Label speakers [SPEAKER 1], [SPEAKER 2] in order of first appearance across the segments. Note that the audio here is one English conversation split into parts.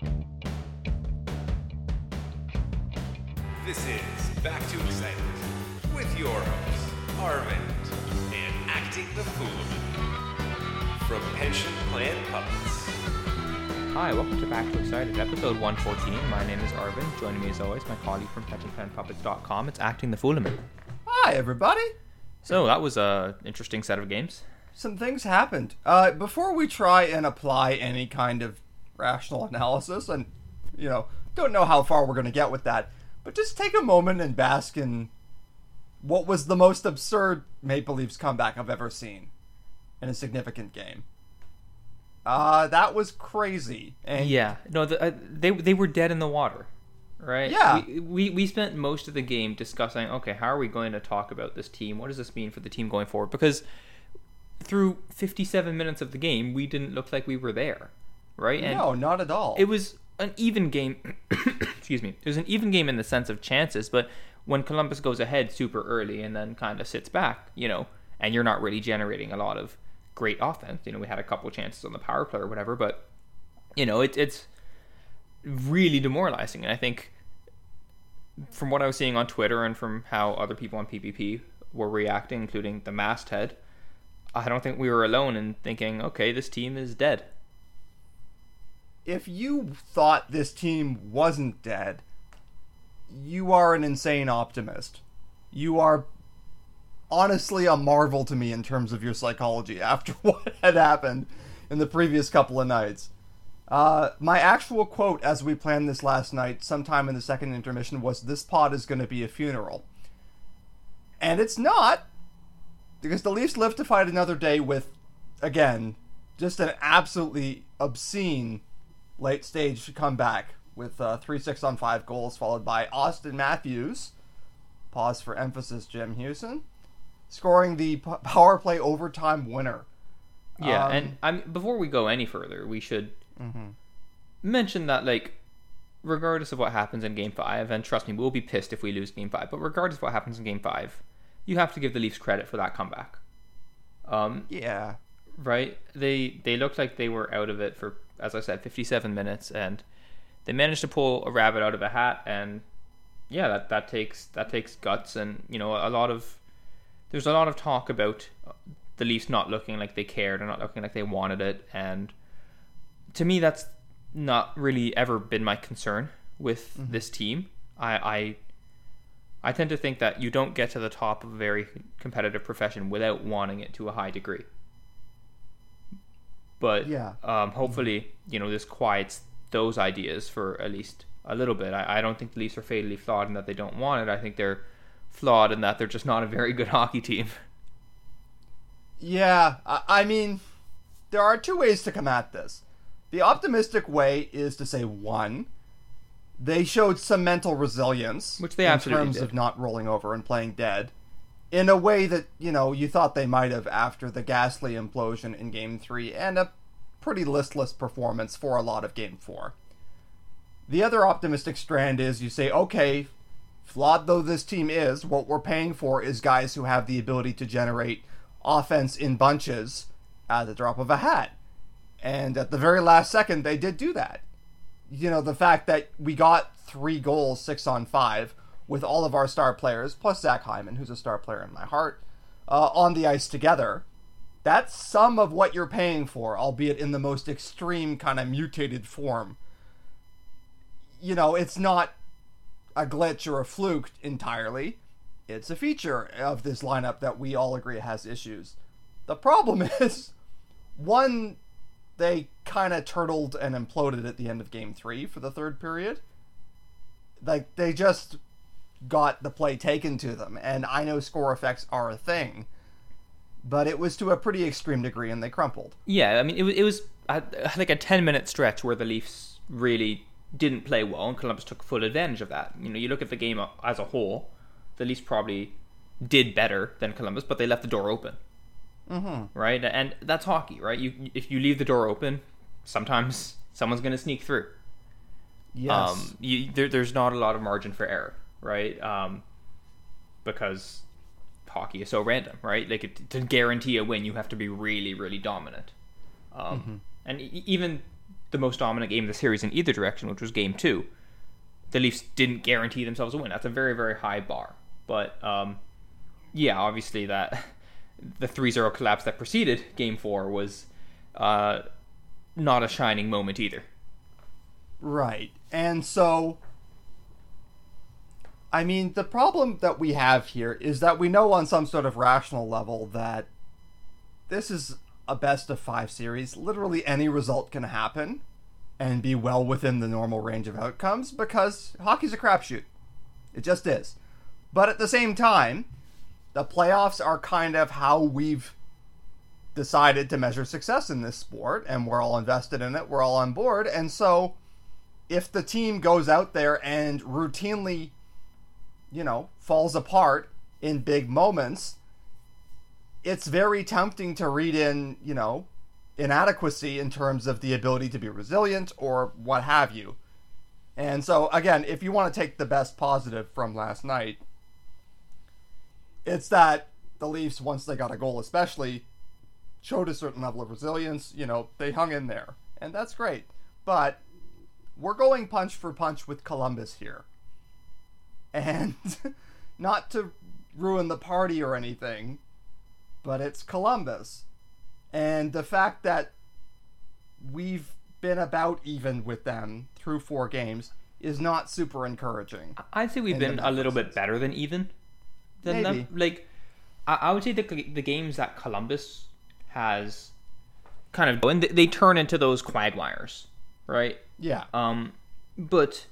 [SPEAKER 1] This is Back to Excited with your hosts, Arvind and Acting the Fool from Pension Plan Puppets.
[SPEAKER 2] Hi, welcome to Back to Excited, episode 114. My name is Arvind. Joining me as always, my colleague from PensionPlanPuppets.com. It's Acting the Foolaman.
[SPEAKER 3] Hi, everybody.
[SPEAKER 2] So that was a interesting set of games.
[SPEAKER 3] Some things happened. Uh, before we try and apply any kind of rational analysis, and, you know, don't know how far we're going to get with that, but just take a moment and bask in what was the most absurd Maple Leafs comeback I've ever seen in a significant game. Uh, that was crazy. And
[SPEAKER 2] Yeah, no, the, uh, they they were dead in the water, right?
[SPEAKER 3] Yeah.
[SPEAKER 2] We, we we spent most of the game discussing, okay, how are we going to talk about this team? What does this mean for the team going forward? Because through 57 minutes of the game, we didn't look like we were there, right? And
[SPEAKER 3] no, not at all.
[SPEAKER 2] it was an even game. excuse me. It was an even game in the sense of chances, but when Columbus goes ahead super early and then kind of sits back, you know, and you're not really generating a lot of great offense. You know, we had a couple chances on the power play or whatever, but you know, it, it's really demoralizing. And I think from what I was seeing on Twitter and from how other people on PPP were reacting, including the masthead, I don't think we were alone in thinking, okay, this team is dead.
[SPEAKER 3] If you thought this team wasn't dead, you are an insane optimist. You are honestly a marvel to me in terms of your psychology after what had happened in the previous couple of nights. Uh, my actual quote as we planned this last night, sometime in the second intermission, was This pod is going to be a funeral. And it's not, because the Leafs live to fight another day with, again, just an absolutely obscene late stage comeback with uh, three six on five goals, followed by Auston Matthews. Pause for emphasis, Jim Hughson, scoring the p- power play overtime winner.
[SPEAKER 2] Yeah,
[SPEAKER 3] Um,
[SPEAKER 2] and I mean, before we go any further, we should mention that, like, regardless of what happens in Game Five, and trust me, we'll be pissed if we lose Game Five. But regardless of what happens in Game Five, you have to give the Leafs credit for that comeback. Um,
[SPEAKER 3] Yeah,
[SPEAKER 2] right? They they looked like they were out of it for, as I said, 57 minutes, and they managed to pull a rabbit out of a hat. And yeah, that that takes that takes guts, and you know, a lot of there's a lot of talk about the Leafs not looking like they cared or not looking like they wanted it, and to me, that's not really ever been my concern with mm-hmm. this team. I, I I tend to think that you don't get to the top of a very competitive profession without wanting it to a high degree. But
[SPEAKER 3] Yeah.
[SPEAKER 2] um, hopefully, you know, this quiets those ideas for at least a little bit. I, I don't think the Leafs are fatally flawed in that they don't want it. I think they're flawed in that they're just not a very good hockey team.
[SPEAKER 3] yeah. I, I mean, there are two ways to come at this. The optimistic way is to say one, they showed some mental resilience,
[SPEAKER 2] Which they
[SPEAKER 3] in
[SPEAKER 2] absolutely
[SPEAKER 3] terms
[SPEAKER 2] did.
[SPEAKER 3] of not rolling over and playing dead, in a way that you know you thought they might have after the ghastly implosion in Game Three and a pretty listless performance for a lot of Game Four. The other optimistic strand is you say, okay, flawed though this team is, what we're paying for is guys who have the ability to generate offense in bunches at the drop of a hat. And at the very last second, they did do that. You know, the fact that we got three goals, six on five, with all of our star players, plus Zach Hyman, who's a star player in my heart, uh, on the ice together. That's some of what you're paying for, albeit in the most extreme kind of mutated form. You know, it's not a glitch or a fluke entirely. It's a feature of this lineup that we all agree has issues. The problem is, one, they kind of turtled and imploded at the end of game three for the third period. Like, they just got the play taken to them. And I know score effects are a thing, but it was to a pretty extreme degree and they crumpled.
[SPEAKER 2] Yeah, I mean, it was it was like a ten minute stretch where the Leafs really didn't play well, and Columbus took full advantage of that. You know, you look at the game as a whole, the Leafs probably did better than Columbus, but they left the door open. Mm-hmm. Right, and that's hockey, right? You if you leave the door open, sometimes someone's going to sneak through.
[SPEAKER 3] Yes.
[SPEAKER 2] Um, you, there, there's not a lot of margin for error, right? Um, because hockey is so random, right? Like it, to guarantee a win, you have to be really, really dominant. Um, And e- even the most dominant game of the series in either direction, which was game two. The Leafs didn't guarantee themselves a win. That's a very, very high bar. But um, yeah, obviously that the 3-0 collapse that preceded game four was uh, not a shining moment either.
[SPEAKER 3] Right. And so I mean, the problem that we have here is that we know on some sort of rational level that this is a best of 5 series. Literally any result can happen and be well within the normal range of outcomes because hockey's a crapshoot. It just is. But at the same time, the playoffs are kind of how we've decided to measure success in this sport, and we're all invested in it. We're all on board. And so, if the team goes out there and routinely, you know, falls apart in big moments, it's very tempting to read in, you know, inadequacy in terms of the ability to be resilient or what have you. And so, again, if you want to take the best positive from last night, it's that the Leafs, once they got a goal, especially, showed a certain level of resilience. You know, they hung in there, and that's great. But we're going punch for punch with Columbus here. And not to ruin the party or anything, but it's Columbus. And the fact that we've been about even with them through four games is not super encouraging.
[SPEAKER 2] I'd say we've been a little bit better than even than
[SPEAKER 3] Maybe.
[SPEAKER 2] them. Like, I, I would say the the games that Columbus has kind of and they, they turn into those quagmires, right?
[SPEAKER 3] Yeah.
[SPEAKER 2] Um, but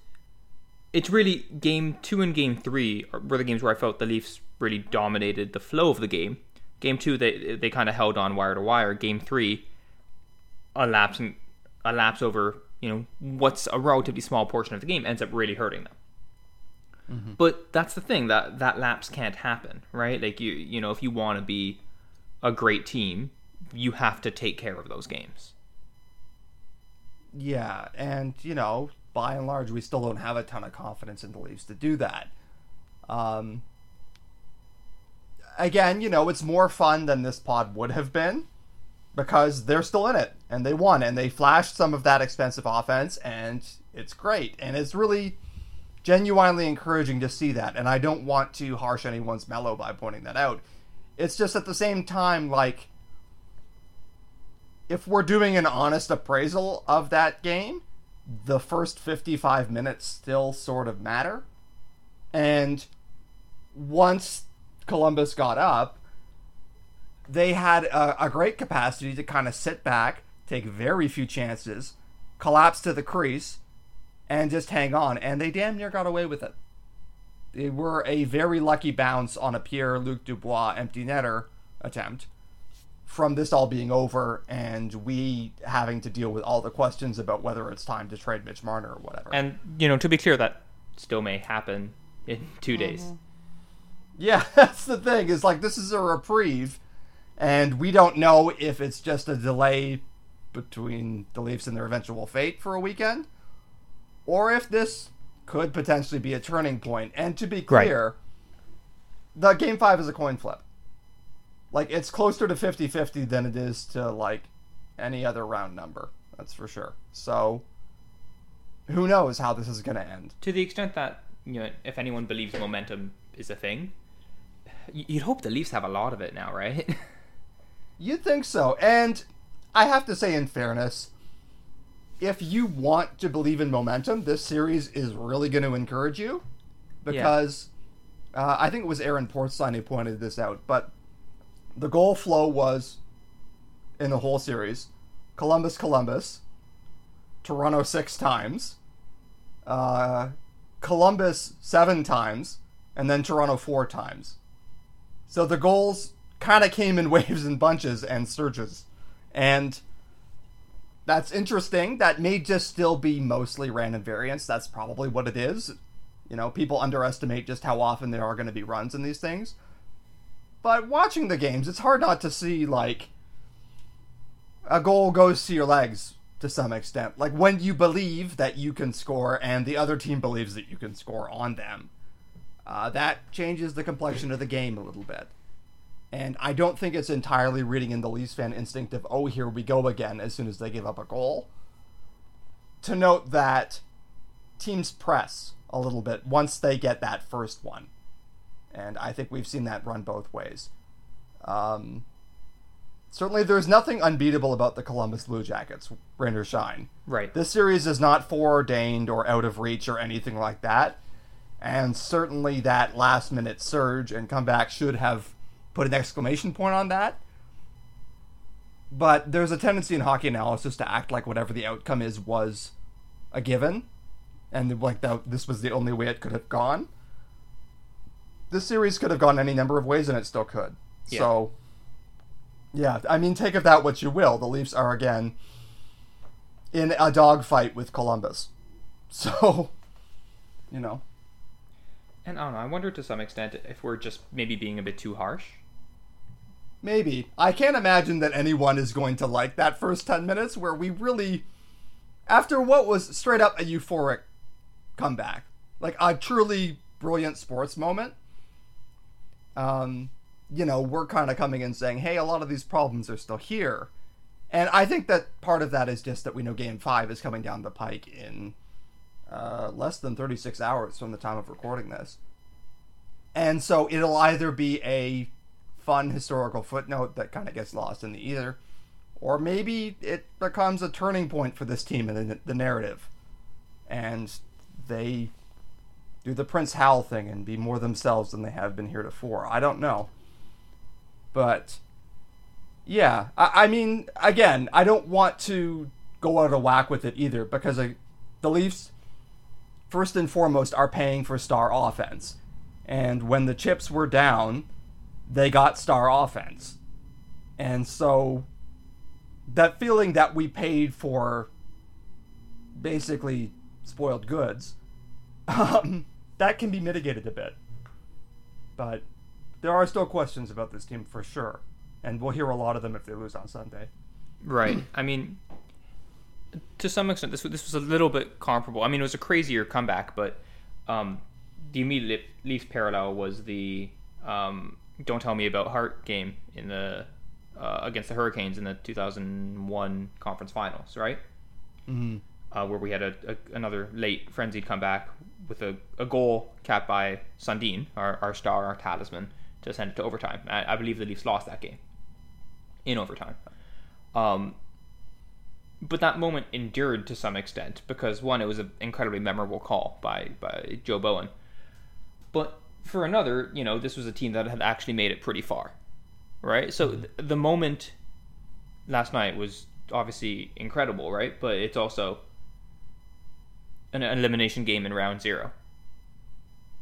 [SPEAKER 2] it's really game two and game three were the games where I felt the Leafs really dominated the flow of the game. Game two, they they kind of held on wire to wire. Game three, a lapse in, a lapse over you know what's a relatively small portion of the game ends up really hurting them. Mm-hmm. But that's the thing that that lapse can't happen, right? Like you you know if you want to be a great team, you have to take care of those games.
[SPEAKER 3] Yeah, and you know, by and large, we still don't have a ton of confidence in the Leafs to do that. Um, again, you know, it's more fun than this pod would have been because they're still in it and they won and they flashed some of that expensive offense and it's great and it's really genuinely encouraging to see that. And I don't want to harsh anyone's mellow by pointing that out. It's just at the same time, like if we're doing an honest appraisal of that game, the first 55 minutes still sort of matter. And once Columbus got up, they had a, a great capacity to kind of sit back, take very few chances, collapse to the crease, and just hang on. And they damn near got away with it. They were a very lucky bounce on a Pierre Luc Dubois empty netter attempt from this all being over and we having to deal with all the questions about whether it's time to trade Mitch Marner or whatever.
[SPEAKER 2] And you know, to be clear, that still may happen in two mm-hmm. days.
[SPEAKER 3] yeah, that's the thing. Is like this is a reprieve, and we don't know if it's just a delay between the Leafs and their eventual fate for a weekend, or if this could potentially be a turning point. And to be clear, the game five is a coin flip. Like it's closer to 50-50 than it is to like any other round number. That's for sure. So who knows how this is going to end?
[SPEAKER 2] To the extent that you know, if anyone believes momentum is a thing, you'd hope the Leafs have a lot of it now, right?
[SPEAKER 3] You'd think so. And I have to say, in fairness, if you want to believe in momentum, this series is really going to encourage you because uh, I think it was Aaron Portzline who pointed this out, but the goal flow was in the whole series Columbus, Columbus, Toronto six times, uh, Columbus seven times, and then Toronto four times. So the goals kind of came in waves and bunches and surges. And that's interesting. That may just still be mostly random variance. That's probably what it is. You know, people underestimate just how often there are going to be runs in these things. But watching the games, it's hard not to see, like, a goal goes to your legs to some extent. Like, when you believe that you can score and the other team believes that you can score on them, uh, that changes the complexion of the game a little bit. And I don't think it's entirely reading in the Leafs fan instinct of, oh, here we go again as soon as they give up a goal. to note that teams press a little bit once they get that first one. And I think we've seen that run both ways. Um, certainly, there's nothing unbeatable about the Columbus Blue Jackets, rain or shine.
[SPEAKER 2] Right.
[SPEAKER 3] This series is not foreordained or out of reach or anything like that. And certainly, that last minute surge and comeback should have put an exclamation point on that. But there's a tendency in hockey analysis to act like whatever the outcome is was a given, and like that this was the only way it could have gone. This series could have gone any number of ways, and it still could.
[SPEAKER 2] Yeah.
[SPEAKER 3] So, yeah, I mean, take of that what you will. The Leafs are again in a dogfight with Columbus, so you know.
[SPEAKER 2] And I don't know. I wonder to some extent if we're just maybe being a bit too harsh.
[SPEAKER 3] Maybe. I can't imagine that anyone is going to like that first 10 minutes where we really, after what was straight up a euphoric comeback, like a truly brilliant sports moment, um, you know, we're kind of coming in saying, hey, a lot of these problems are still here. And I think that part of that is just that we know game five is coming down the pike in uh, less than 36 hours from the time of recording this. And so it'll either be a fun historical footnote that kind of gets lost in the ether, or maybe it becomes a turning point for this team in the, the narrative, and they do the Prince Hal thing and be more themselves than they have been heretofore. I don't know, but yeah, I, I mean, again, I don't want to go out of whack with it either because I, the Leafs, first and foremost, are paying for star offense, and when the chips were down they got star offense. And so that feeling that we paid for basically spoiled goods, um, that can be mitigated a bit. But there are still questions about this team for sure. And we'll hear a lot of them if they lose on Sunday.
[SPEAKER 2] Right. I mean, to some extent, this this was a little bit comparable. I mean, it was a crazier comeback, but um, the immediate least parallel was the um, "Don't Tell Me About Heart" game in the uh, against the Hurricanes in the 2001 conference finals, right?
[SPEAKER 3] Mm-hmm.
[SPEAKER 2] Uh, where we had a, a, another late frenzied comeback with a, a goal capped by Sundin, our, our star, our talisman, to send it to overtime. I, I believe the Leafs lost that game in overtime. Um, but that moment endured to some extent because one, it was an incredibly memorable call by by Joe Bowen. But for another, you know, this was a team that had actually made it pretty far, right? So th- the moment last night was obviously incredible, right? But it's also an elimination game in round zero,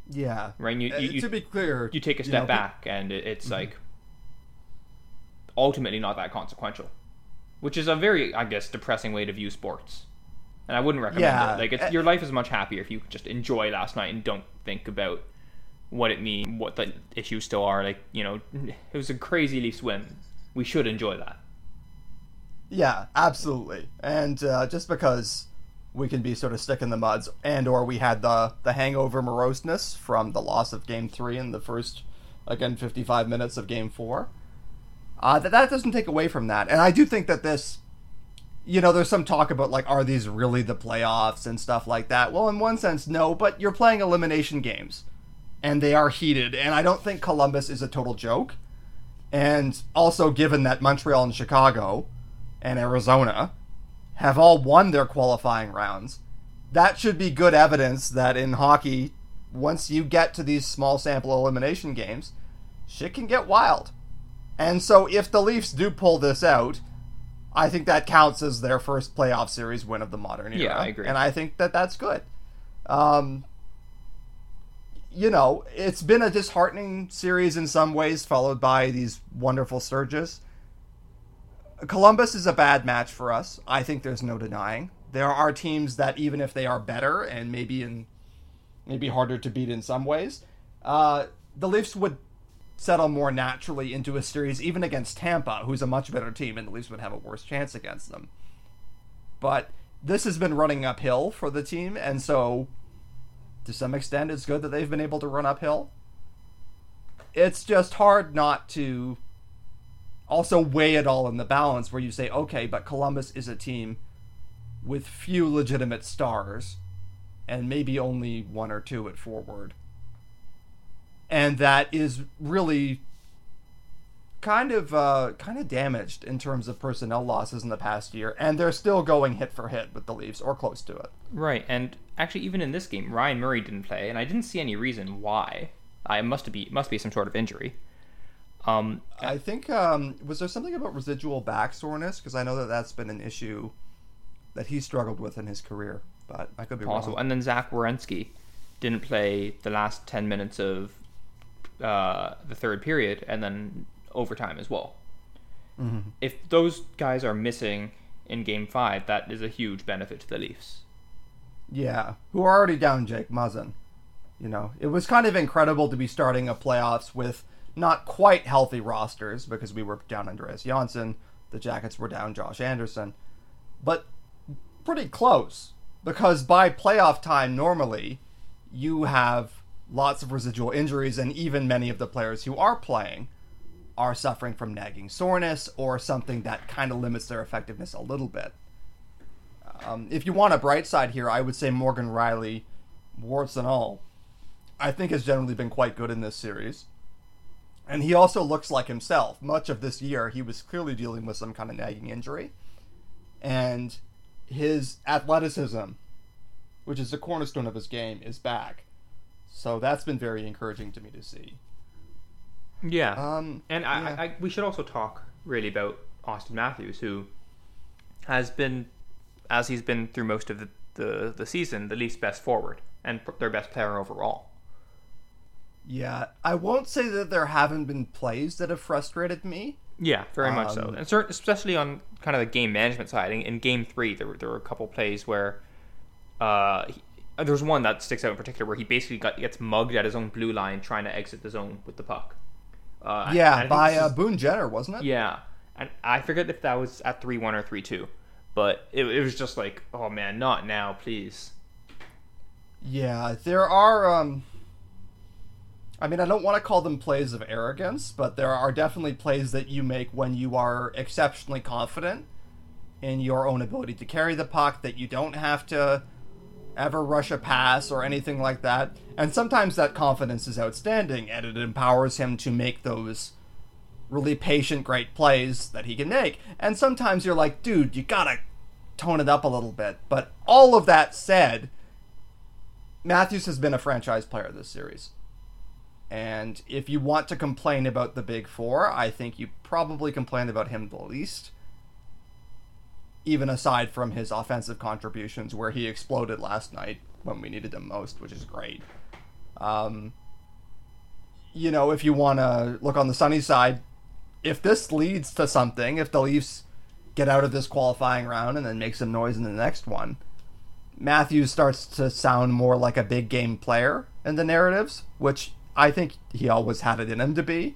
[SPEAKER 3] Yeah.
[SPEAKER 2] right? You,
[SPEAKER 3] Uh,
[SPEAKER 2] you, you
[SPEAKER 3] to be clear,
[SPEAKER 2] you take a
[SPEAKER 3] you
[SPEAKER 2] step
[SPEAKER 3] know,
[SPEAKER 2] back and it, it's like ultimately not that consequential which is a very i guess depressing way to view sports and i wouldn't recommend
[SPEAKER 3] Yeah.
[SPEAKER 2] it like it's,
[SPEAKER 3] Uh,
[SPEAKER 2] your life is much happier if you just enjoy last night and don't think about what it means what the issues still are like you know it was a crazy leafs win we should enjoy that
[SPEAKER 3] Yeah, absolutely. And uh, just because we can be sort of stick in the muds, and or we had the the hangover moroseness from the loss of Game Three in the first, again, fifty five minutes of Game Four, uh, that that doesn't take away from that. And I do think that this, you know, there's some talk about like, are these really the playoffs and stuff like that? Well, in one sense, no, but you're playing elimination games, and they are heated. And I don't think Columbus is a total joke. And also, given that Montreal and Chicago and Arizona have all won their qualifying rounds, that should be good evidence that in hockey, once you get to these small sample elimination games, shit can get wild. And so if the Leafs do pull this out, I think that counts as their first playoff series win of the modern era.
[SPEAKER 2] Yeah, I agree.
[SPEAKER 3] And I think that that's good. Um, you know, it's been a disheartening series in some ways, followed by these wonderful surges. Columbus is a bad match for us. I think there's no denying. There are teams that even if they are better and maybe in maybe harder to beat in some ways, uh, the Leafs would settle more naturally into a series even against Tampa, who's a much better team, and the Leafs would have a worse chance against them. But this has been running uphill for the team, and so to some extent, it's good that they've been able to run uphill. It's just hard not to also weigh it all in the balance where you say, okay, but Columbus is a team with few legitimate stars and maybe only one or two at forward. And that is really kind of uh, kind of damaged in terms of personnel losses in the past year, and they're still going hit for hit with the Leafs or close to it.
[SPEAKER 2] Right, and actually, even in this game, Ryan Murray didn't play, and I didn't see any reason why. I must be must be some sort of injury. Um,
[SPEAKER 3] I think um, was there something about residual back soreness because I know that that's been an issue that he struggled with in his career, but I could be
[SPEAKER 2] possible.
[SPEAKER 3] wrong.
[SPEAKER 2] And then Zach Werenski didn't play the last ten minutes of uh, the third period, and then overtime as well.
[SPEAKER 3] Mm-hmm.
[SPEAKER 2] If those guys are missing in Game Five, that is a huge benefit to the Leafs.
[SPEAKER 3] Yeah, who are already down Jake Muzzin. You know, it was kind of incredible to be starting a playoffs with not quite healthy rosters because we were down Andreas Johnsson, the Jackets were down Josh Anderson, but pretty close because by playoff time normally you have lots of residual injuries and even many of the players who are playing are suffering from nagging soreness or something that kind of limits their effectiveness a little bit. Um, if you want a bright side here, I would say Morgan Rielly, warts and all, I think has generally been quite good in this series. And he also looks like himself. Much of this year, he was clearly dealing with some kind of nagging injury. And his athleticism, which is the cornerstone of his game, is back. So that's been very encouraging to me to see.
[SPEAKER 2] Yeah,
[SPEAKER 3] Um,
[SPEAKER 2] and I,
[SPEAKER 3] yeah.
[SPEAKER 2] I, I, we should also talk really about Auston Matthews, who has been, as he's been through most of the, the, the season, the Leafs' best forward and their best player overall.
[SPEAKER 3] Yeah, I won't say that there haven't been plays that have frustrated me.
[SPEAKER 2] Yeah, very much so,
[SPEAKER 3] Um,
[SPEAKER 2] and cer- especially on kind of the game management side. In, in Game Three, there were there were a couple plays where, uh, he, uh, there was one that sticks out in particular where he basically got gets mugged at his own blue line trying to exit the zone with the puck. Uh, and
[SPEAKER 3] Yeah, by uh,
[SPEAKER 2] is-
[SPEAKER 3] Boone Jenner, wasn't it?
[SPEAKER 2] Yeah, and I forget if that was at three one or three two, but it, it was just like, oh man, not now, please.
[SPEAKER 3] Yeah, there are. Um, I mean, I don't want to call them plays of arrogance, but there are definitely plays that you make when you are exceptionally confident in your own ability to carry the puck, that you don't have to ever rush a pass or anything like that. And sometimes that confidence is outstanding, and it empowers him to make those really patient, great plays that he can make. And sometimes you're like, dude, you gotta tone it up a little bit. But all of that said, Matthews has been a franchise player this series. And if you want to complain about the big four, I think you probably complain about him the least. Even aside from his offensive contributions, where he exploded last night when we needed him most, which is great. Um, you know, if you want to look on the sunny side, if this leads to something, if the Leafs get out of this qualifying round and then make some noise in the next one, Matthews starts to sound more like a big game player in the narratives, which I think he always had it in him to be.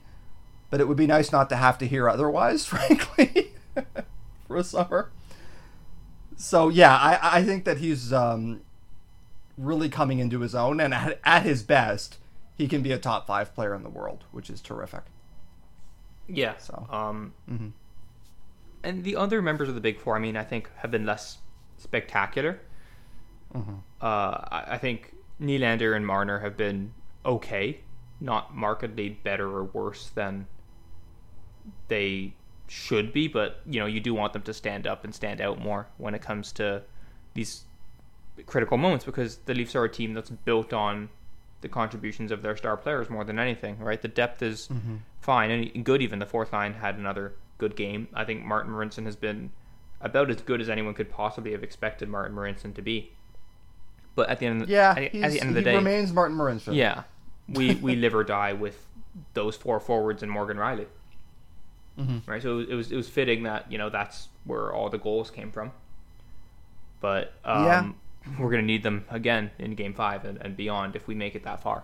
[SPEAKER 3] But it would be nice not to have to hear otherwise, frankly, for a summer. So yeah, I, I think that he's um, really coming into his own, and at, at his best, he can be a top five player in the world, which is terrific.
[SPEAKER 2] Yeah.
[SPEAKER 3] So.
[SPEAKER 2] Um,
[SPEAKER 3] Mhm.
[SPEAKER 2] and the other members of the Big Four, I mean, I think have been less spectacular.
[SPEAKER 3] Mhm.
[SPEAKER 2] Uh, I, I think Nylander and Marner have been okay, not markedly better or worse than they should be, but you know, you do want them to stand up and stand out more when it comes to these critical moments because the Leafs are a team that's built on the contributions of their star players more than anything, right? The depth is mm-hmm. fine and good. Even the fourth line had another good game. I think Martin Marincin has been about as good as anyone could possibly have expected Martin Marincin to be. But at the end, of the,
[SPEAKER 3] Yeah,
[SPEAKER 2] at, at the end of the
[SPEAKER 3] he
[SPEAKER 2] day,
[SPEAKER 3] remains Martin Marincin.
[SPEAKER 2] yeah, we we live or die with those four forwards and Morgan Rielly.
[SPEAKER 3] Mhm.
[SPEAKER 2] Right, so it was it was fitting that you know that's where all the goals came from. But um,
[SPEAKER 3] Yeah.
[SPEAKER 2] we're gonna need them again in Game Five and, and beyond if we make it that far.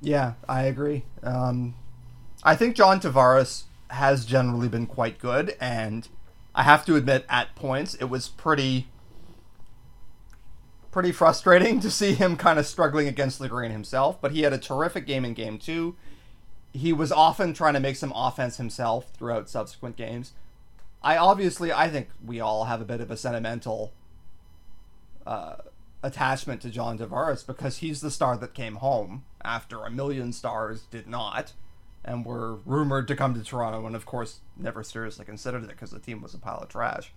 [SPEAKER 3] Yeah, I agree. Um, I think John Tavares has generally been quite good, and I have to admit, at points, it was pretty, pretty frustrating to see him kind of struggling against the grain himself. But he had a terrific game in Game Two. He was often trying to make some offense himself throughout subsequent games. I obviously I think we all have a bit of a sentimental uh, attachment to John Tavares because he's the star that came home after a million stars did not and were rumored to come to Toronto and of course never seriously considered it because the team was a pile of trash.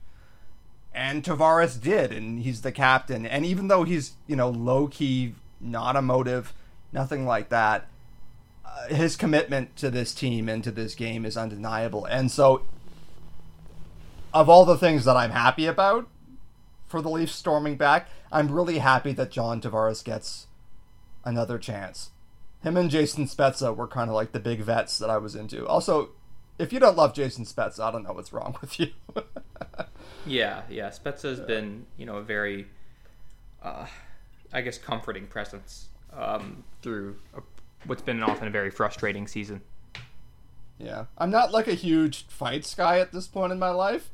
[SPEAKER 3] And Tavares did and he's the captain and even though he's, you know, low key not emotive, nothing like that, uh, his commitment to this team and to this game is undeniable. And so of all the things that I'm happy about for the Leafs storming back, I'm really happy that John Tavares gets another chance. Him and Jason Spezza were kind of like the big vets that I was into. Also, if you don't love Jason Spezza, I don't know what's wrong with you.
[SPEAKER 2] yeah, yeah. Spezza's been, you know, a very, uh, I guess, comforting presence um, through a, what's been often a very frustrating season.
[SPEAKER 3] Yeah, I'm not like a huge fights guy at this point in my life,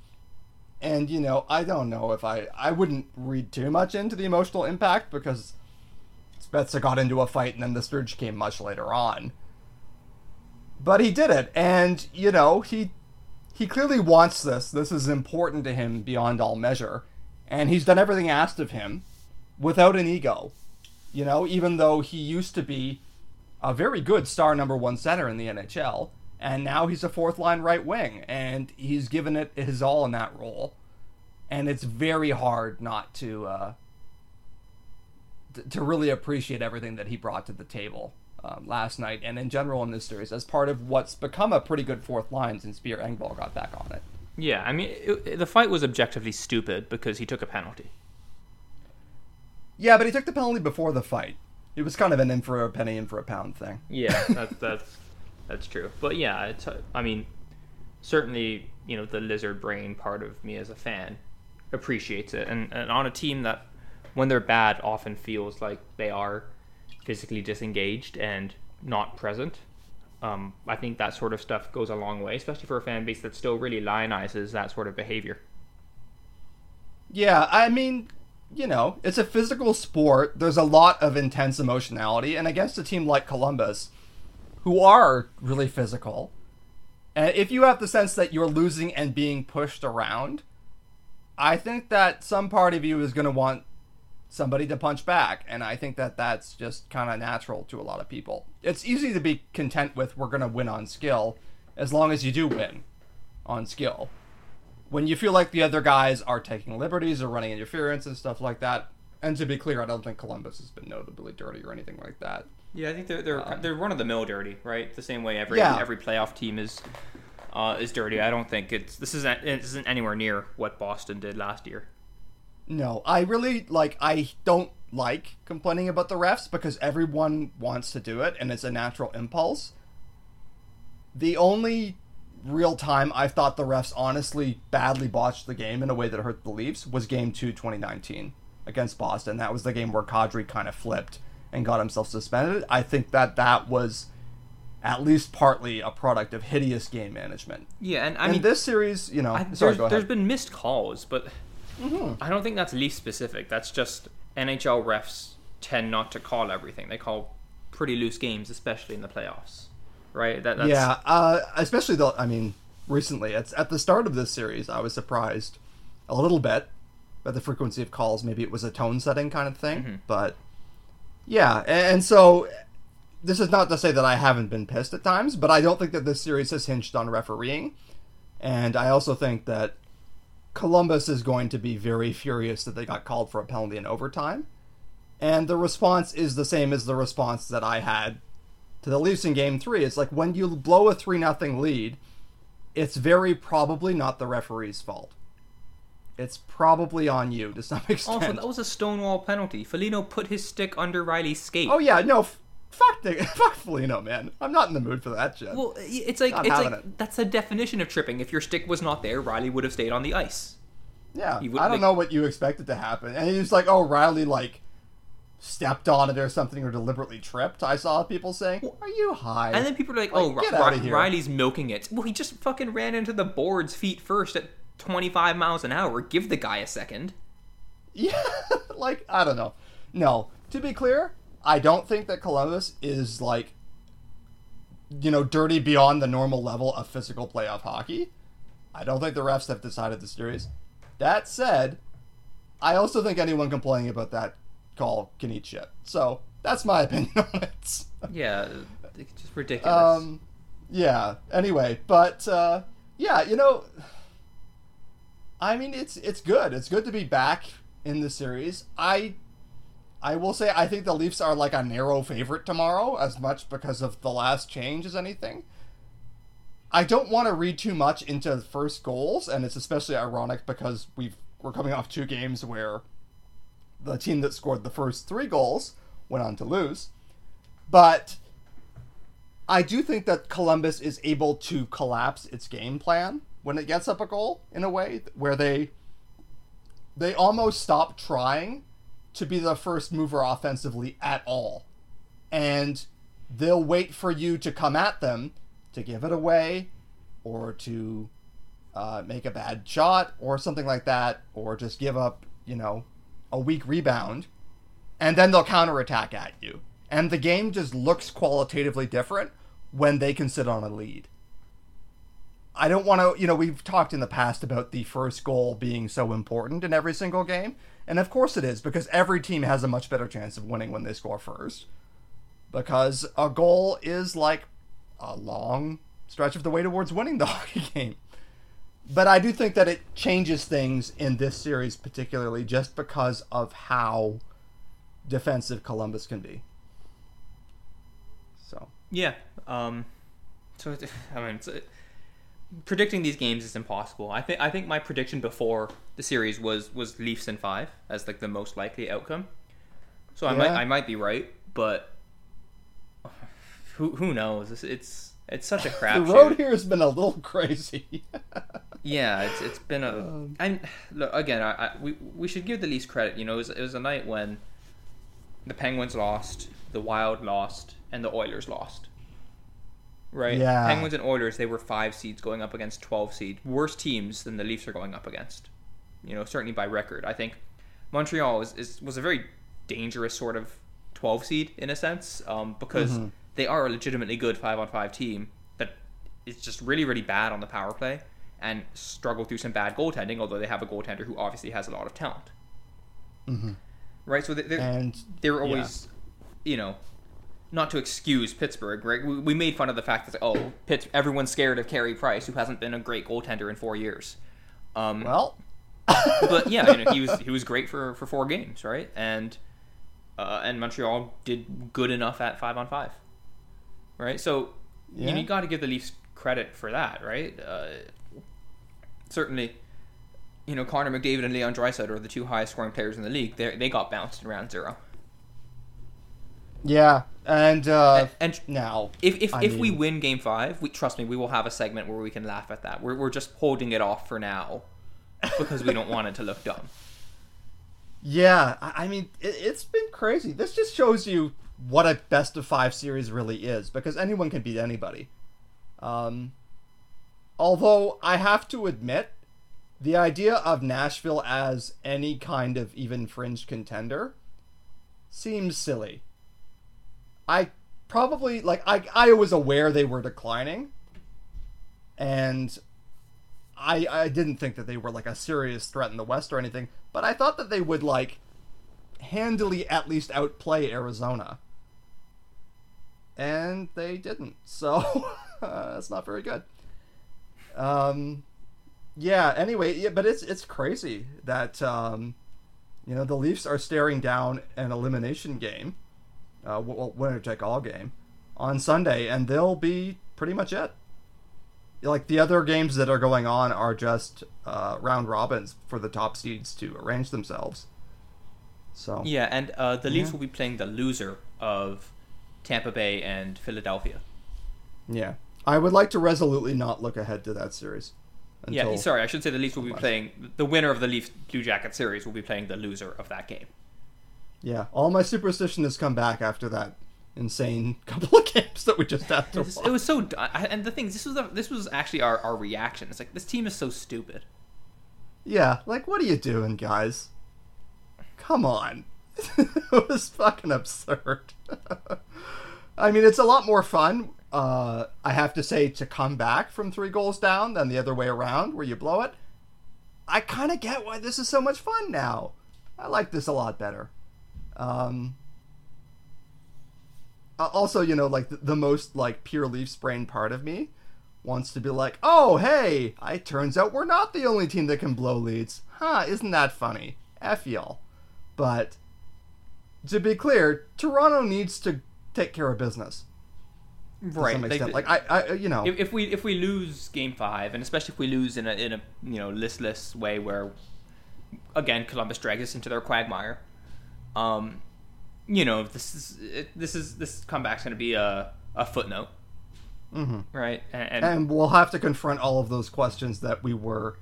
[SPEAKER 3] and you know, I don't know if I I wouldn't read too much into the emotional impact because Spezza got into a fight and then the surge came much later on. But he did it, and you know, he he clearly wants this. This is important to him beyond all measure, and he's done everything asked of him without an ego. You know, even though he used to be a very good star number one center in the NHL, and now he's a fourth line right wing, and he's given it his all in that role. And it's very hard not to uh, to really appreciate everything that he brought to the table um, last night, and in general in this series, as part of what's become a pretty good fourth line since Pierre Engvall got back on it.
[SPEAKER 2] Yeah, I mean, it, it, the fight was objectively stupid because he took a penalty.
[SPEAKER 3] Yeah, but he took the penalty before the fight. It was kind of an in for a penny, in for a pound thing.
[SPEAKER 2] Yeah, that's that's that's true. But yeah, it's I mean, certainly you know the lizard brain part of me as a fan appreciates it, and, and on a team that when they're bad often feels like they are physically disengaged and not present. Um, I think that sort of stuff goes a long way, especially for a fan base that still really lionizes that sort of behavior.
[SPEAKER 3] Yeah, I mean, you know, it's a physical sport. There's a lot of intense emotionality, and against a team like Columbus, who are really physical, and if you have the sense that you're losing and being pushed around, I think that some part of you is going to want somebody to punch back, and I think that that's just kind of natural to a lot of people. It's easy to be content with we're going to win on skill, as long as you do win on skill when you feel like the other guys are taking liberties or running interference and stuff like that. And to be clear, I don't think Columbus has been notably dirty or anything like that.
[SPEAKER 2] Yeah, I think they're they're um, they're run of the mill dirty, right? The same way every yeah. every playoff team is uh, is dirty. I don't think it's this isn't this isn't anywhere near what Boston did last year.
[SPEAKER 3] No, I really like I don't like complaining about the refs because everyone wants to do it and it's a natural impulse. The only real time I thought the refs honestly badly botched the game in a way that hurt the Leafs was game 2 2019 against Boston. That was the game where Kadri kind of flipped and got himself suspended. I think that that was at least partly a product of hideous game management.
[SPEAKER 2] Yeah, and I
[SPEAKER 3] in
[SPEAKER 2] mean
[SPEAKER 3] this series, you know,
[SPEAKER 2] I,
[SPEAKER 3] sorry,
[SPEAKER 2] there's, there's been missed calls, but mm-hmm. I don't think that's Leaf specific. That's just NHL refs tend not to call everything. They call pretty loose games, especially in the playoffs right?
[SPEAKER 3] That, that's... Yeah, uh, especially the. I mean, recently, it's at the start of this series, I was surprised a little bit by the frequency of calls. Maybe it was a tone setting kind of thing, mm-hmm. but yeah, and so this is not to say that I haven't been pissed at times, but I don't think that this series has hinged on refereeing, and I also think that Columbus is going to be very furious that they got called for a penalty in overtime. And the response is the same as the response that I had to the Leafs in game three. It's like when you blow a 3 nothing lead, it's very probably not the referee's fault. It's probably on you to some extent.
[SPEAKER 2] Also, that was a stonewall penalty. Foligno put his stick under Rielly's skate.
[SPEAKER 3] Oh, yeah, no. F- fuck, the, fuck Foligno, man. I'm not in the mood for that shit.
[SPEAKER 2] Well, it's like, it's like it. that's the definition of tripping. If your stick was not there, Rielly would have stayed on the ice.
[SPEAKER 3] Yeah, I don't like, know what you expected to happen. And he's like, oh, Rielly, like, stepped on it or something or deliberately tripped. I saw people saying, "Are you high?"
[SPEAKER 2] And then people are like, "Oh, like, R- R- Rielly's milking it." Well, he just fucking ran into the boards feet first at 25 miles an hour. Give the guy a second.
[SPEAKER 3] Yeah, like I don't know. No, to be clear, I don't think that Columbus is like you know dirty beyond the normal level of physical playoff hockey. I don't think the refs have decided the series. That said, I also think anyone complaining about that call can eat shit. So that's my opinion on it.
[SPEAKER 2] Yeah, it's just ridiculous.
[SPEAKER 3] Um, yeah. Anyway, but uh, yeah, you know, I mean, it's it's good. It's good to be back in the series. I I will say I think the Leafs are like a narrow favorite tomorrow, as much because of the last change as anything. I don't want to read too much into first goals, and it's especially ironic because we've we're coming off two games where the team that scored the first three goals went on to lose. But I do think that Columbus is able to collapse its game plan when it gets up a goal in a way where they they almost stop trying to be the first mover offensively at all. And they'll wait for you to come at them to give it away or to uh, make a bad shot or something like that or just give up, you know, a weak rebound and then they'll counterattack at you. And the game just looks qualitatively different when they can sit on a lead. I don't want to, you know, we've talked in the past about the first goal being so important in every single game. And of course it is, because every team has a much better chance of winning when they score first. Because a goal is like a long stretch of the way towards winning the hockey game. But I do think that it changes things in this series, particularly just because of how defensive Columbus can be. So.
[SPEAKER 2] Yeah. Um, so I mean, it's, predicting these games is impossible. I think I think my prediction before the series was was Leafs in five as like the most likely outcome. So I
[SPEAKER 3] Yeah.
[SPEAKER 2] might I might be right, but who who knows? It's it's, it's such a crap.
[SPEAKER 3] The road here has been a little crazy.
[SPEAKER 2] Yeah, it's it's been a
[SPEAKER 3] Um,
[SPEAKER 2] and look again. I, I we we should give the Leafs credit. You know, it was, it was a night when the Penguins lost, the Wild lost, and the Oilers lost. Right.
[SPEAKER 3] Yeah.
[SPEAKER 2] Penguins and Oilers, they were five seeds going up against twelve seed, worse teams than the Leafs are going up against. You know, certainly by record. I think Montreal is, is was a very dangerous sort of twelve seed in a sense, um, because
[SPEAKER 3] Mhm.
[SPEAKER 2] they are a legitimately good five on five team that is just really really bad on the power play and struggle through some bad goaltending. Although they have a goaltender who obviously has a lot of talent.
[SPEAKER 3] Mhm.
[SPEAKER 2] Right. So they, they're,
[SPEAKER 3] And
[SPEAKER 2] they were
[SPEAKER 3] yeah.
[SPEAKER 2] always, you know, not to excuse Pittsburgh, right? We, we made fun of the fact that oh, Pitt, everyone's scared of Carey Price, who hasn't been a great goaltender in four years. Um,
[SPEAKER 3] well,
[SPEAKER 2] but yeah, you know, he was he was great for, for four games, right? And uh, and Montreal did good enough at five on five, right? So you,
[SPEAKER 3] Yeah.
[SPEAKER 2] know, you got to give the Leafs credit for that, right? Uh, certainly, you know, Connor McDavid and Leon Draisaitl are the two highest scoring players in the league. They they got bounced in round zero.
[SPEAKER 3] Yeah, and uh,
[SPEAKER 2] and
[SPEAKER 3] now
[SPEAKER 2] If if,
[SPEAKER 3] I
[SPEAKER 2] if we win game five, we trust me, we will have a segment where we can laugh at that. We're we're just holding it off for now because we don't want it to look dumb.
[SPEAKER 3] Yeah, I I mean, it, it's been crazy. This just shows you what a best of five series really is, because anyone can beat anybody. Um, although I have to admit, the idea of Nashville as any kind of even fringe contender seems silly. I probably like I I was aware they were declining, and I I didn't think that they were like a serious threat in the West or anything, but I thought that they would like handily at least outplay Arizona. And they didn't. So that's not very good. Um yeah, anyway, yeah, but it's it's crazy that um you know, the Leafs are staring down an elimination game, uh, w- winner take all game, on Sunday, and they'll be pretty much it like the other games that are going on are just uh, round robins for the top seeds to arrange themselves. So
[SPEAKER 2] Yeah, and uh, the Leafs
[SPEAKER 3] Yeah.
[SPEAKER 2] will be playing the loser of Tampa Bay and Philadelphia.
[SPEAKER 3] yeah, I would like to resolutely not look ahead to that series.
[SPEAKER 2] yeah, sorry, I should say the Leafs will be playing the winner of the Leafs Blue Jacket series will be playing the loser of that game.
[SPEAKER 3] Yeah, all my superstition has come back after that insane couple of games that we just had to
[SPEAKER 2] It was,
[SPEAKER 3] watch.
[SPEAKER 2] it was so, and the thing this was the, this was actually our, our reaction. It's like this team is so stupid.
[SPEAKER 3] Yeah, like what are you doing, guys? Come on. it was fucking absurd. I mean, it's a lot more fun uh, I have to say to come back from three goals down than the other way around where you blow it. I kind of get why this is so much fun now. I like this a lot better. Um, uh, also, you know, like the, the most like pure Leafs brain part of me wants to be like, oh hey, it turns out we're not the only team that can blow leads. Huh? Isn't that funny? F y'all. But to be clear, Toronto needs to take care of business
[SPEAKER 2] right.
[SPEAKER 3] some
[SPEAKER 2] like,
[SPEAKER 3] I, I, you know,
[SPEAKER 2] if, if we if we lose game five, and especially if we lose in a in a you know listless way where again Columbus drags us into their quagmire, um, you know this is it, this is this comeback's going to be a a footnote, mm-hmm. right? And, and,
[SPEAKER 3] and we'll have to confront all of those questions that we were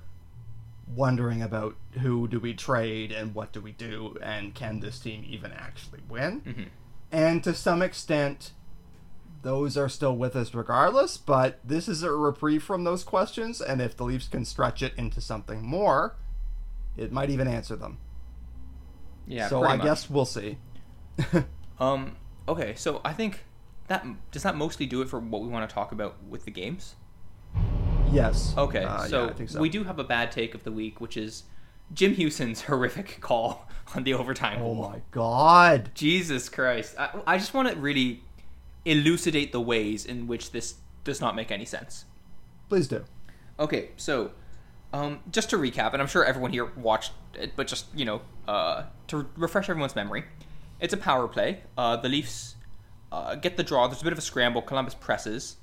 [SPEAKER 3] wondering about: who do we trade, and what do we do, and can this team even actually win?
[SPEAKER 2] Mm-hmm.
[SPEAKER 3] And to some extent. Those are still with us regardless, but this is a reprieve from those questions, and if the Leafs can stretch it into something more, it might even answer them.
[SPEAKER 2] Yeah.
[SPEAKER 3] so I
[SPEAKER 2] much.
[SPEAKER 3] guess we'll see.
[SPEAKER 2] Um. Okay. So I think that does that mostly do it for what we want to talk about with the games.
[SPEAKER 3] Yes.
[SPEAKER 2] Okay,
[SPEAKER 3] Uh,
[SPEAKER 2] so,
[SPEAKER 3] yeah, I think so.
[SPEAKER 2] we do have a bad take of the week, which is Jim Hughson's horrific call on the overtime
[SPEAKER 3] Oh
[SPEAKER 2] goal.
[SPEAKER 3] my god.
[SPEAKER 2] Jesus Christ! I, I just want to really elucidate the ways in which this does not make any sense.
[SPEAKER 3] Please do.
[SPEAKER 2] Okay, so um, just to recap, and I'm sure everyone here watched it, but just you know uh, to refresh everyone's memory, it's a power play. Uh, the Leafs uh, get the draw. There's a bit of a scramble. Columbus presses.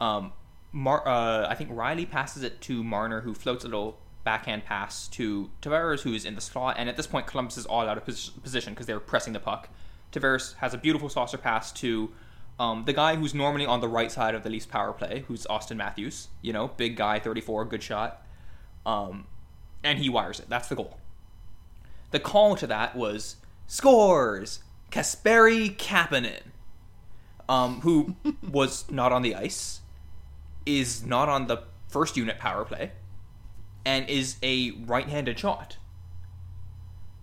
[SPEAKER 2] Um, Mar- uh, I think Rielly passes it to Marner, who floats a little backhand pass to Tavares, who's in the slot. And at this point, Columbus is all out of pos- position because they're pressing the puck. Tavares has a beautiful saucer pass to um, the guy who's normally on the right side of the Leafs power play, who's Auston Matthews. You know, big guy, 34, good shot. Um, and he wires it. That's the goal. The call to that was scores Kasperi Kapanen, um, who was not on the ice, is not on the first unit power play, and is a right-handed shot.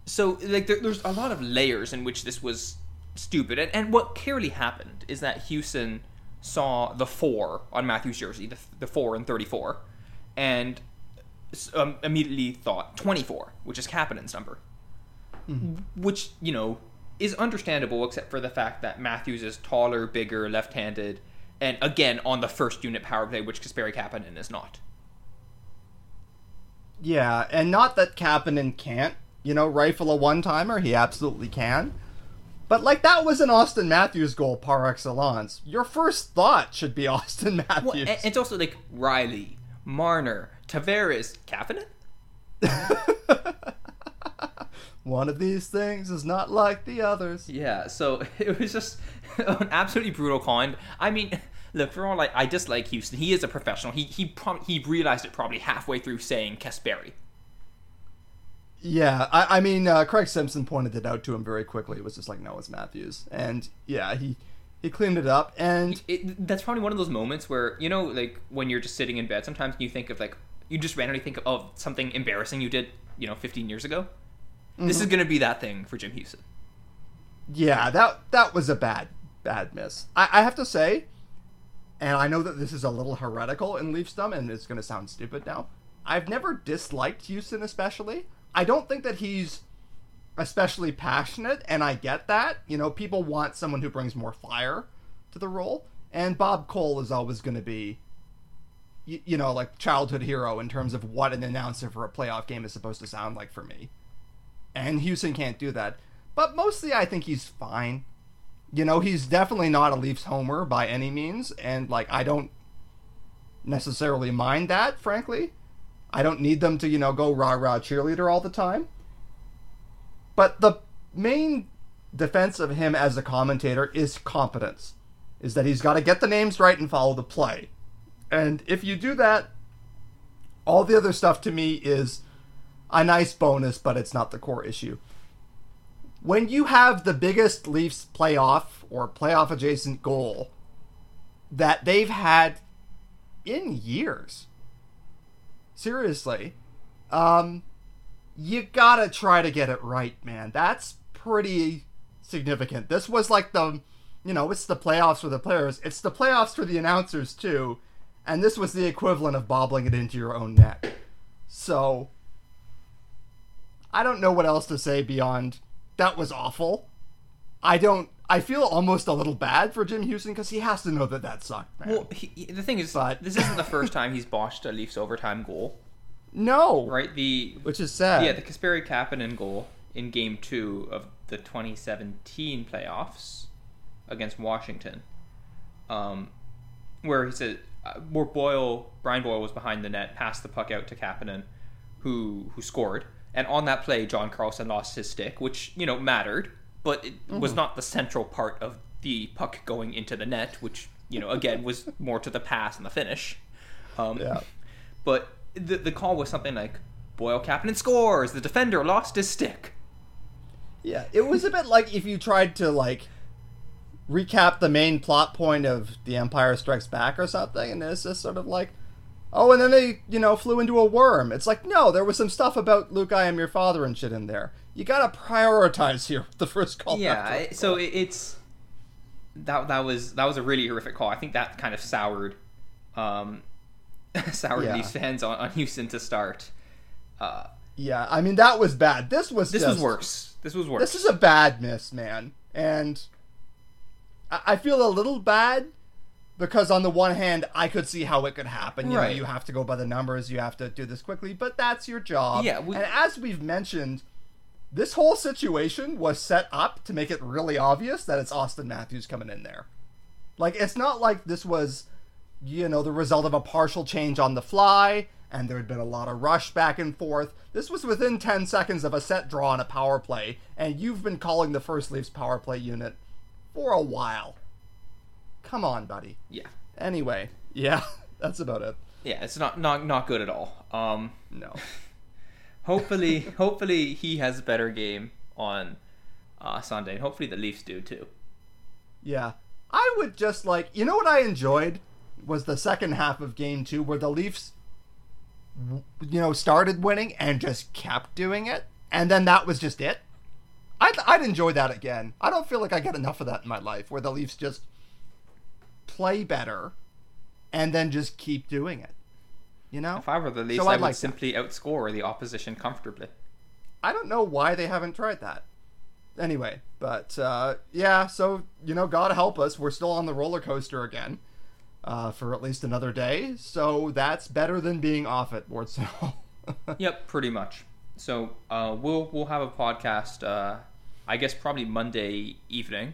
[SPEAKER 2] So like there, there's a lot of layers in which this was stupid, and, and what clearly happened is that Hughson saw the four on Matthew's jersey, the, the four and 34, and um, immediately thought 24, which is Kapanen's number. Which, you know, is understandable except for the fact that Matthews is taller, bigger, left handed, and again on the first unit power play, which Kasperi Kapanen is not.
[SPEAKER 3] Yeah, and not that Kapanen can't, you know, rifle a one timer. He absolutely can. But like that was an Auston Matthews goal par excellence. Your first thought should be Auston Matthews.
[SPEAKER 2] Well, it's also like Rielly, Marner, Tavares, Kapanen?
[SPEAKER 3] One of these things is not like the others.
[SPEAKER 2] Yeah, so it was just an absolutely brutal. And I mean, look, for all like I dislike Hughson, he is a professional. He he prob- he realized it probably halfway through saying Kasperi.
[SPEAKER 3] Yeah, I, I mean, uh, Craig Simpson pointed it out to him very quickly. It was just like, no, it's Matthews, and yeah, he he cleaned it up. And
[SPEAKER 2] It, that's probably one of those moments where you know, like when you're just sitting in bed, sometimes you think of like you just randomly think of something embarrassing you did, you know, 15 years ago. This is mm-hmm. gonna be that thing for Jim Hughson.
[SPEAKER 3] yeah, that that was a bad bad miss. I, I have to say, and I know that this is a little heretical in Leafsdom, and it's going to sound stupid now. I've never disliked Hughson, especially. I don't think that he's especially passionate, and I get that. You know, people want someone who brings more fire to the role, and Bob Cole is always going to be, you, you know, like childhood hero in terms of what an announcer for a playoff game is supposed to sound like for me. And Hughson can't do that. But mostly, I think he's fine. You know, he's definitely not a Leafs homer by any means, and like I don't necessarily mind that, frankly. I don't need them to, you know, go rah rah cheerleader all the time. But the main defense of him as a commentator is competence. Is that he's got to get the names right and follow the play. And if you do that, all the other stuff to me is a nice bonus, but it's not the core issue. When you have the biggest Leafs playoff or playoff adjacent goal that they've had in years, seriously, um, you gotta try to get it right, man. That's pretty significant. This was like the you know, it's the playoffs for the players. It's the playoffs for the announcers too. And this was the equivalent of bobbling it into your own net. So I don't know what else to say beyond that was awful. I don't. I feel almost a little bad for Jim Hughson because he has to know that that sucked, man.
[SPEAKER 2] Well, he, he- the thing is,
[SPEAKER 3] But-
[SPEAKER 2] this isn't the first time he's botched a Leafs overtime goal,
[SPEAKER 3] no,
[SPEAKER 2] right? The
[SPEAKER 3] which is sad.
[SPEAKER 2] yeah, the Kasperi Kapanen goal in Game Two of the 2017 playoffs against Washington, um, where he said where Boyle Brian Boyle was behind the net, passed the puck out to Kapanen, who who scored, and on that play, John Carlson lost his stick, which you know mattered, but it was not the central part of the puck going into the net, which you know again was more to the pass and the finish. Um,
[SPEAKER 3] Yeah.
[SPEAKER 2] But the the call was something like Boyle Kapanen scores. The defender lost his stick.
[SPEAKER 3] Yeah, it was a bit like if you tried to like recap the main plot point of The Empire Strikes Back or something, and it's just sort of like, oh, and then they, you know, flew into a worm. It's like, no, there was some stuff about Luke, I am your father and shit in there. You gotta prioritize here with the first call.
[SPEAKER 2] yeah. So it's that that was that was a really horrific call. I think that kind of soured um, soured
[SPEAKER 3] Yeah.
[SPEAKER 2] Leafs fans on, on Hughson to start. Uh,
[SPEAKER 3] yeah, I mean that was bad. This was
[SPEAKER 2] this
[SPEAKER 3] just,
[SPEAKER 2] was worse. This was worse.
[SPEAKER 3] This is a bad miss, man, and I, feel a little bad because on the one hand, I could see how it could happen. You know,
[SPEAKER 2] Right.
[SPEAKER 3] you have to go by the numbers, you have to do this quickly, but that's your job.
[SPEAKER 2] Yeah, we-
[SPEAKER 3] and as we've mentioned, this whole situation was set up to make it really obvious that it's Auston Matthews coming in there. Like, it's not like this was, you know, the result of a partial change on the fly, and there had been a lot of rush back and forth. This was within 10 seconds of a set draw on a power play, and you've been calling the First Leafs power play unit for a while. Come on, buddy.
[SPEAKER 2] yeah.
[SPEAKER 3] Anyway, yeah, that's about it.
[SPEAKER 2] Yeah, it's not not not good at all. Um,
[SPEAKER 3] No.
[SPEAKER 2] hopefully, hopefully he has a better game on uh, Sunday, and hopefully the Leafs do too.
[SPEAKER 3] Yeah. I would just like, you know what I enjoyed was the second half of game 2 where the Leafs you know started winning and just kept doing it and then that was just it. I'd I'd enjoy that again. I don't feel like I get enough of that in my life where the Leafs just play better and then just keep doing it. You know?
[SPEAKER 2] If I were the Leafs,
[SPEAKER 3] So
[SPEAKER 2] I would
[SPEAKER 3] like that.
[SPEAKER 2] simply outscore the opposition comfortably.
[SPEAKER 3] I don't know why they haven't tried that. Anyway, but uh, yeah, so you know, God help us, we're still on the roller coaster again uh, for at least another day. So that's better than being off it, Ward Snow.
[SPEAKER 2] Yep, pretty much. So uh, we'll we'll have a podcast. I guess probably Monday evening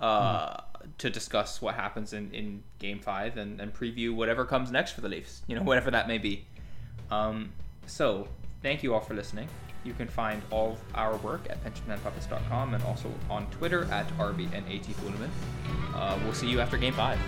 [SPEAKER 2] uh, to discuss what happens in, in Game Five and, and preview whatever comes next for the Leafs. You know, whatever that may be. Um, so thank you all for listening. You can find all of our work at pensionplanpuppets.com and also on Twitter at RB and Uh, we'll see you after Game Five.